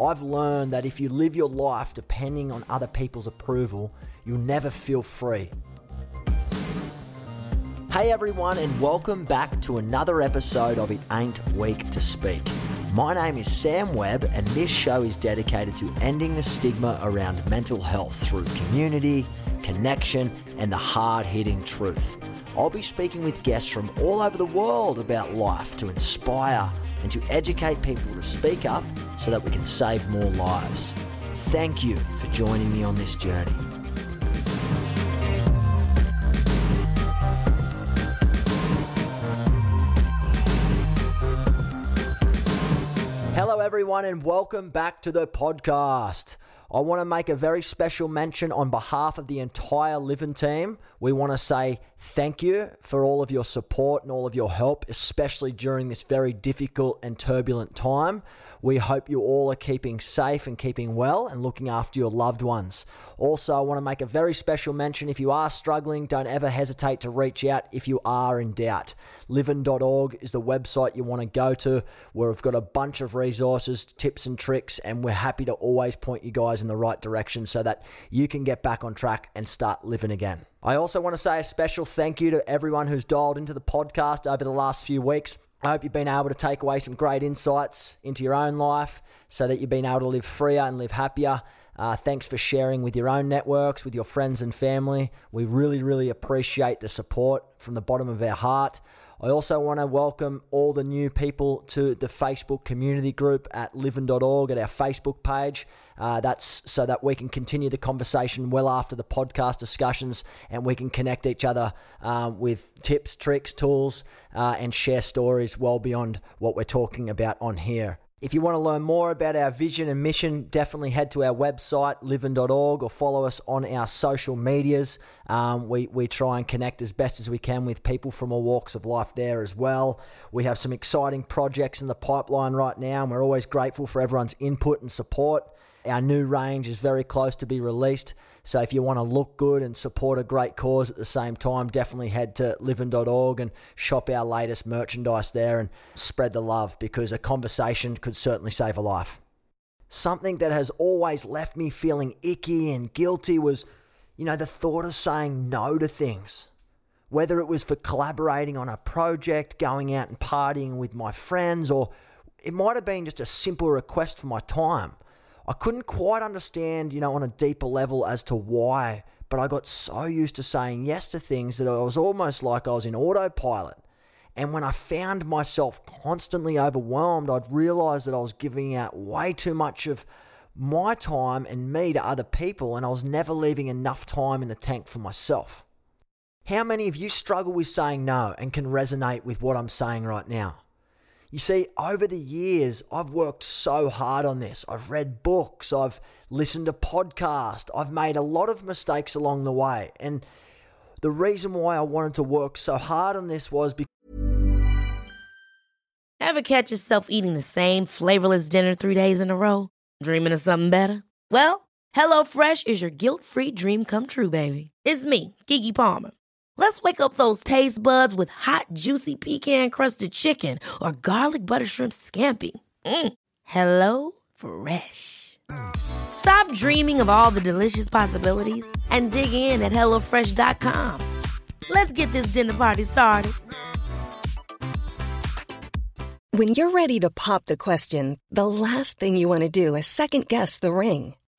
I've learned that if you live your life depending on other people's approval, you'll never feel free. Hey everyone, and welcome back to another episode of It Ain't Weak to Speak. My name is Sam Webb, and this show is dedicated to ending the stigma around mental health through community, connection, and the hard hitting truth. I'll be speaking with guests from all over the world about life to inspire and to educate people to speak up so that we can save more lives. Thank you for joining me on this journey. Hello, everyone, and welcome back to the podcast. I want to make a very special mention on behalf of the entire Livin team. We want to say thank you for all of your support and all of your help, especially during this very difficult and turbulent time. We hope you all are keeping safe and keeping well and looking after your loved ones. Also, I want to make a very special mention if you are struggling, don't ever hesitate to reach out if you are in doubt. Livin.org is the website you want to go to where we've got a bunch of resources, tips, and tricks, and we're happy to always point you guys in the right direction so that you can get back on track and start living again. I also want to say a special thank you to everyone who's dialed into the podcast over the last few weeks. I hope you've been able to take away some great insights into your own life so that you've been able to live freer and live happier. Uh, thanks for sharing with your own networks, with your friends and family. We really, really appreciate the support from the bottom of our heart. I also want to welcome all the new people to the Facebook community group at livin.org at our Facebook page. Uh, that's so that we can continue the conversation well after the podcast discussions and we can connect each other um, with tips, tricks, tools, uh, and share stories well beyond what we're talking about on here. If you want to learn more about our vision and mission, definitely head to our website, livin.org, or follow us on our social medias. Um, we, we try and connect as best as we can with people from all walks of life there as well. We have some exciting projects in the pipeline right now, and we're always grateful for everyone's input and support. Our new range is very close to be released. So if you want to look good and support a great cause at the same time, definitely head to livin.org and shop our latest merchandise there and spread the love because a conversation could certainly save a life. Something that has always left me feeling icky and guilty was, you know, the thought of saying no to things. Whether it was for collaborating on a project, going out and partying with my friends, or it might have been just a simple request for my time. I couldn't quite understand, you know, on a deeper level as to why, but I got so used to saying yes to things that I was almost like I was in autopilot. And when I found myself constantly overwhelmed, I'd realized that I was giving out way too much of my time and me to other people, and I was never leaving enough time in the tank for myself. How many of you struggle with saying no and can resonate with what I'm saying right now? You see, over the years, I've worked so hard on this. I've read books, I've listened to podcasts, I've made a lot of mistakes along the way. And the reason why I wanted to work so hard on this was because. Ever catch yourself eating the same flavorless dinner three days in a row? Dreaming of something better? Well, HelloFresh is your guilt free dream come true, baby. It's me, Keke Palmer. Let's wake up those taste buds with hot, juicy pecan crusted chicken or garlic butter shrimp scampi. Mm. Hello Fresh. Stop dreaming of all the delicious possibilities and dig in at HelloFresh.com. Let's get this dinner party started. When you're ready to pop the question, the last thing you want to do is second guess the ring.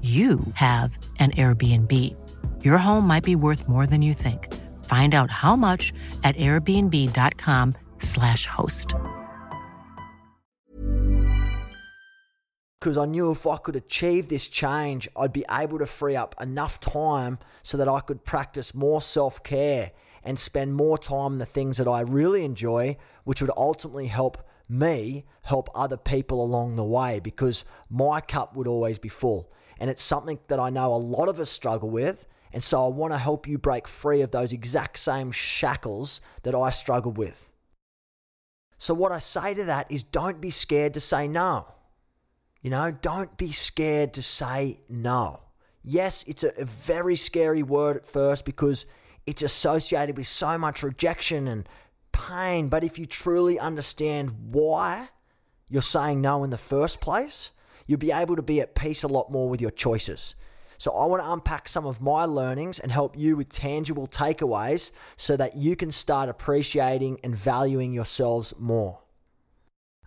you have an Airbnb. Your home might be worth more than you think. Find out how much at airbnb.com/slash host. Because I knew if I could achieve this change, I'd be able to free up enough time so that I could practice more self care and spend more time on the things that I really enjoy, which would ultimately help me help other people along the way because my cup would always be full. And it's something that I know a lot of us struggle with. And so I want to help you break free of those exact same shackles that I struggled with. So, what I say to that is don't be scared to say no. You know, don't be scared to say no. Yes, it's a, a very scary word at first because it's associated with so much rejection and pain. But if you truly understand why you're saying no in the first place, you'll be able to be at peace a lot more with your choices. So, I want to unpack some of my learnings and help you with tangible takeaways so that you can start appreciating and valuing yourselves more.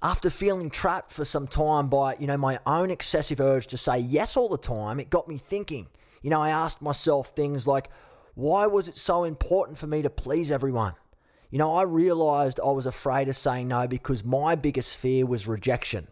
After feeling trapped for some time by, you know, my own excessive urge to say yes all the time, it got me thinking. You know, I asked myself things like, why was it so important for me to please everyone? You know, I realized I was afraid of saying no because my biggest fear was rejection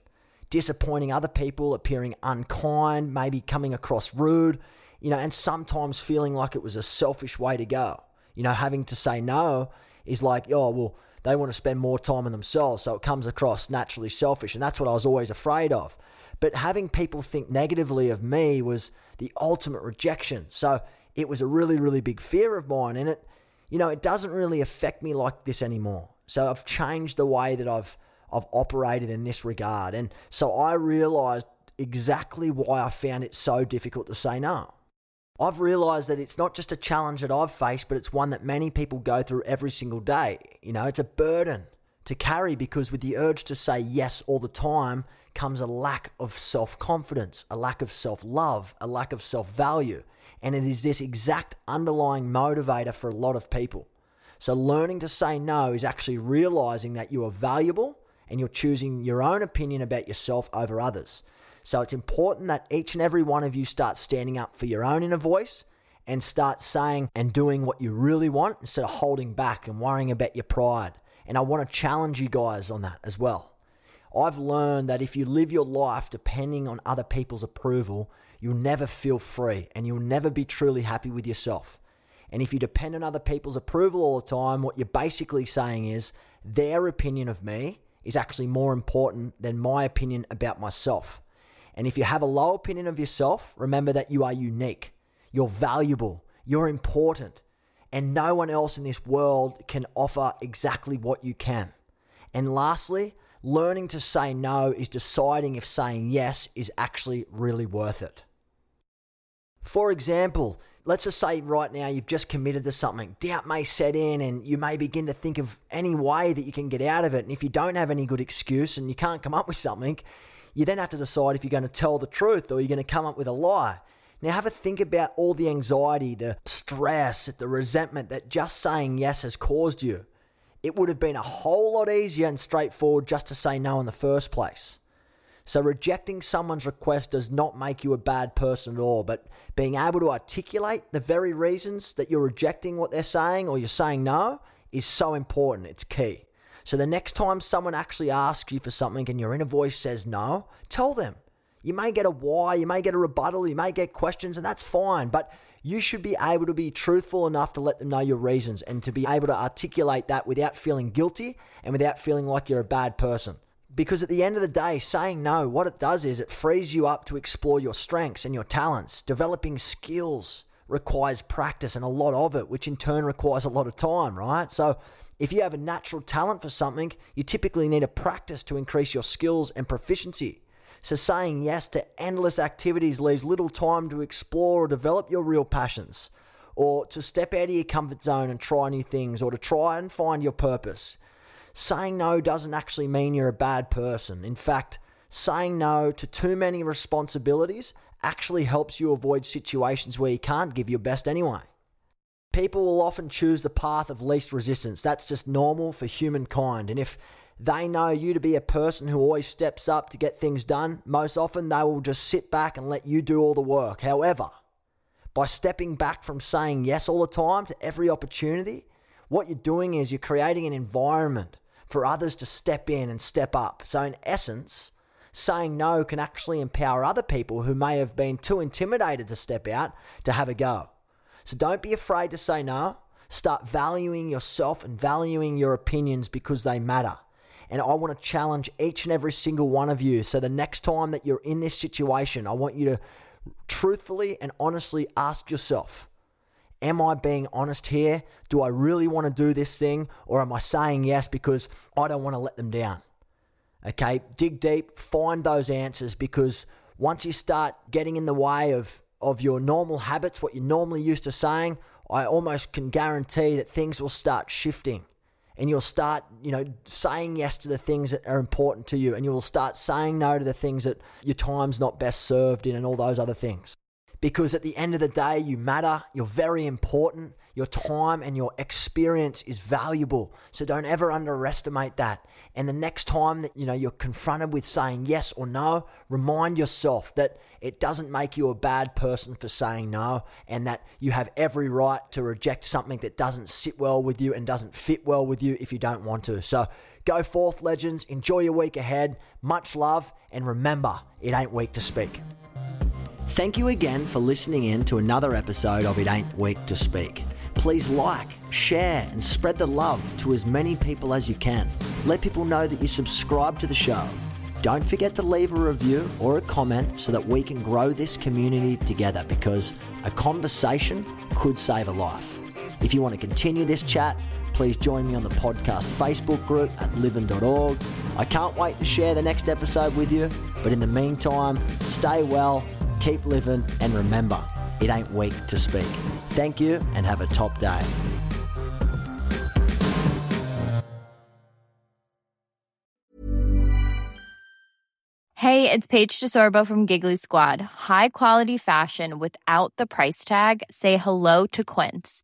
disappointing other people, appearing unkind, maybe coming across rude, you know, and sometimes feeling like it was a selfish way to go. You know, having to say no is like, oh, well, they want to spend more time on themselves. So it comes across naturally selfish. And that's what I was always afraid of. But having people think negatively of me was the ultimate rejection. So it was a really, really big fear of mine. And it, you know, it doesn't really affect me like this anymore. So I've changed the way that I've I've operated in this regard. And so I realized exactly why I found it so difficult to say no. I've realized that it's not just a challenge that I've faced, but it's one that many people go through every single day. You know, it's a burden to carry because with the urge to say yes all the time comes a lack of self confidence, a lack of self love, a lack of self value. And it is this exact underlying motivator for a lot of people. So, learning to say no is actually realizing that you are valuable and you're choosing your own opinion about yourself over others. So it's important that each and every one of you start standing up for your own inner voice and start saying and doing what you really want instead of holding back and worrying about your pride. And I want to challenge you guys on that as well. I've learned that if you live your life depending on other people's approval, you'll never feel free and you'll never be truly happy with yourself. And if you depend on other people's approval all the time, what you're basically saying is their opinion of me is actually more important than my opinion about myself. And if you have a low opinion of yourself, remember that you are unique, you're valuable, you're important, and no one else in this world can offer exactly what you can. And lastly, learning to say no is deciding if saying yes is actually really worth it. For example, let's just say right now you've just committed to something. Doubt may set in and you may begin to think of any way that you can get out of it. And if you don't have any good excuse and you can't come up with something, you then have to decide if you're going to tell the truth or you're going to come up with a lie. Now, have a think about all the anxiety, the stress, the resentment that just saying yes has caused you. It would have been a whole lot easier and straightforward just to say no in the first place. So rejecting someone's request does not make you a bad person at all, but being able to articulate the very reasons that you're rejecting what they're saying or you're saying no is so important. It's key. So the next time someone actually asks you for something and your inner voice says no, tell them. You may get a why, you may get a rebuttal, you may get questions, and that's fine, but you should be able to be truthful enough to let them know your reasons and to be able to articulate that without feeling guilty and without feeling like you're a bad person Because at the end of the day, saying no, what it does is it frees you up to explore your strengths and your talents. Developing skills requires practice and a lot of it, which in turn requires a lot of time, right? So if you have a natural talent for something, you typically need a practice to increase your skills and proficiency. So saying yes to endless activities leaves little time to explore or develop your real passions, or to step out of your comfort zone and try new things, or to try and find your purpose. Saying no doesn't actually mean you're a bad person. In fact, saying no to too many responsibilities actually helps you avoid situations where you can't give your best anyway. People will often choose the path of least resistance. That's just normal for humankind. And if they know you to be a person who always steps up to get things done, most often they will just sit back and let you do all the work. However, by stepping back from saying yes all the time to every opportunity, what you're doing is you're creating an environment for others to step in and step up. So, in essence, saying no can actually empower other people who may have been too intimidated to step out to have a go. So don't be afraid to say no. Start valuing yourself and valuing your opinions because they matter. And I want to challenge each and every single one of you. So the next time that you're in this situation, I want you to truthfully and honestly ask yourself Am I being honest here? Do I really want to do this thing? Or am I saying yes because I don't want to let them down? Okay, dig deep, find those answers because once you start getting in the way of of your normal habits, what you're normally used to saying, I almost can guarantee that things will start shifting and you'll start, you know, saying yes to the things that are important to you and you'll start saying no to the things that your time's not best served in and all those other things. Because at the end of the day, you matter, you're very important, your time and your experience is valuable. So don't ever underestimate that. And the next time that you know you're confronted with saying yes or no, remind yourself that it doesn't make you a bad person for saying no and that you have every right to reject something that doesn't sit well with you and doesn't fit well with you if you don't want to. So go forth legends, enjoy your week ahead. Much love and remember, it ain't weak to speak. Thank you again for listening in to another episode of It Ain't Weak to Speak. Please like, share, and spread the love to as many people as you can. Let people know that you subscribe to the show. Don't forget to leave a review or a comment so that we can grow this community together because a conversation could save a life. If you want to continue this chat, please join me on the podcast Facebook group at livin.org. I can't wait to share the next episode with you, but in the meantime, stay well, keep living, and remember, it ain't weak to speak. Thank you and have a top day. Hey, it's Paige DeSorbo from Giggly Squad. High quality fashion without the price tag? Say hello to Quince.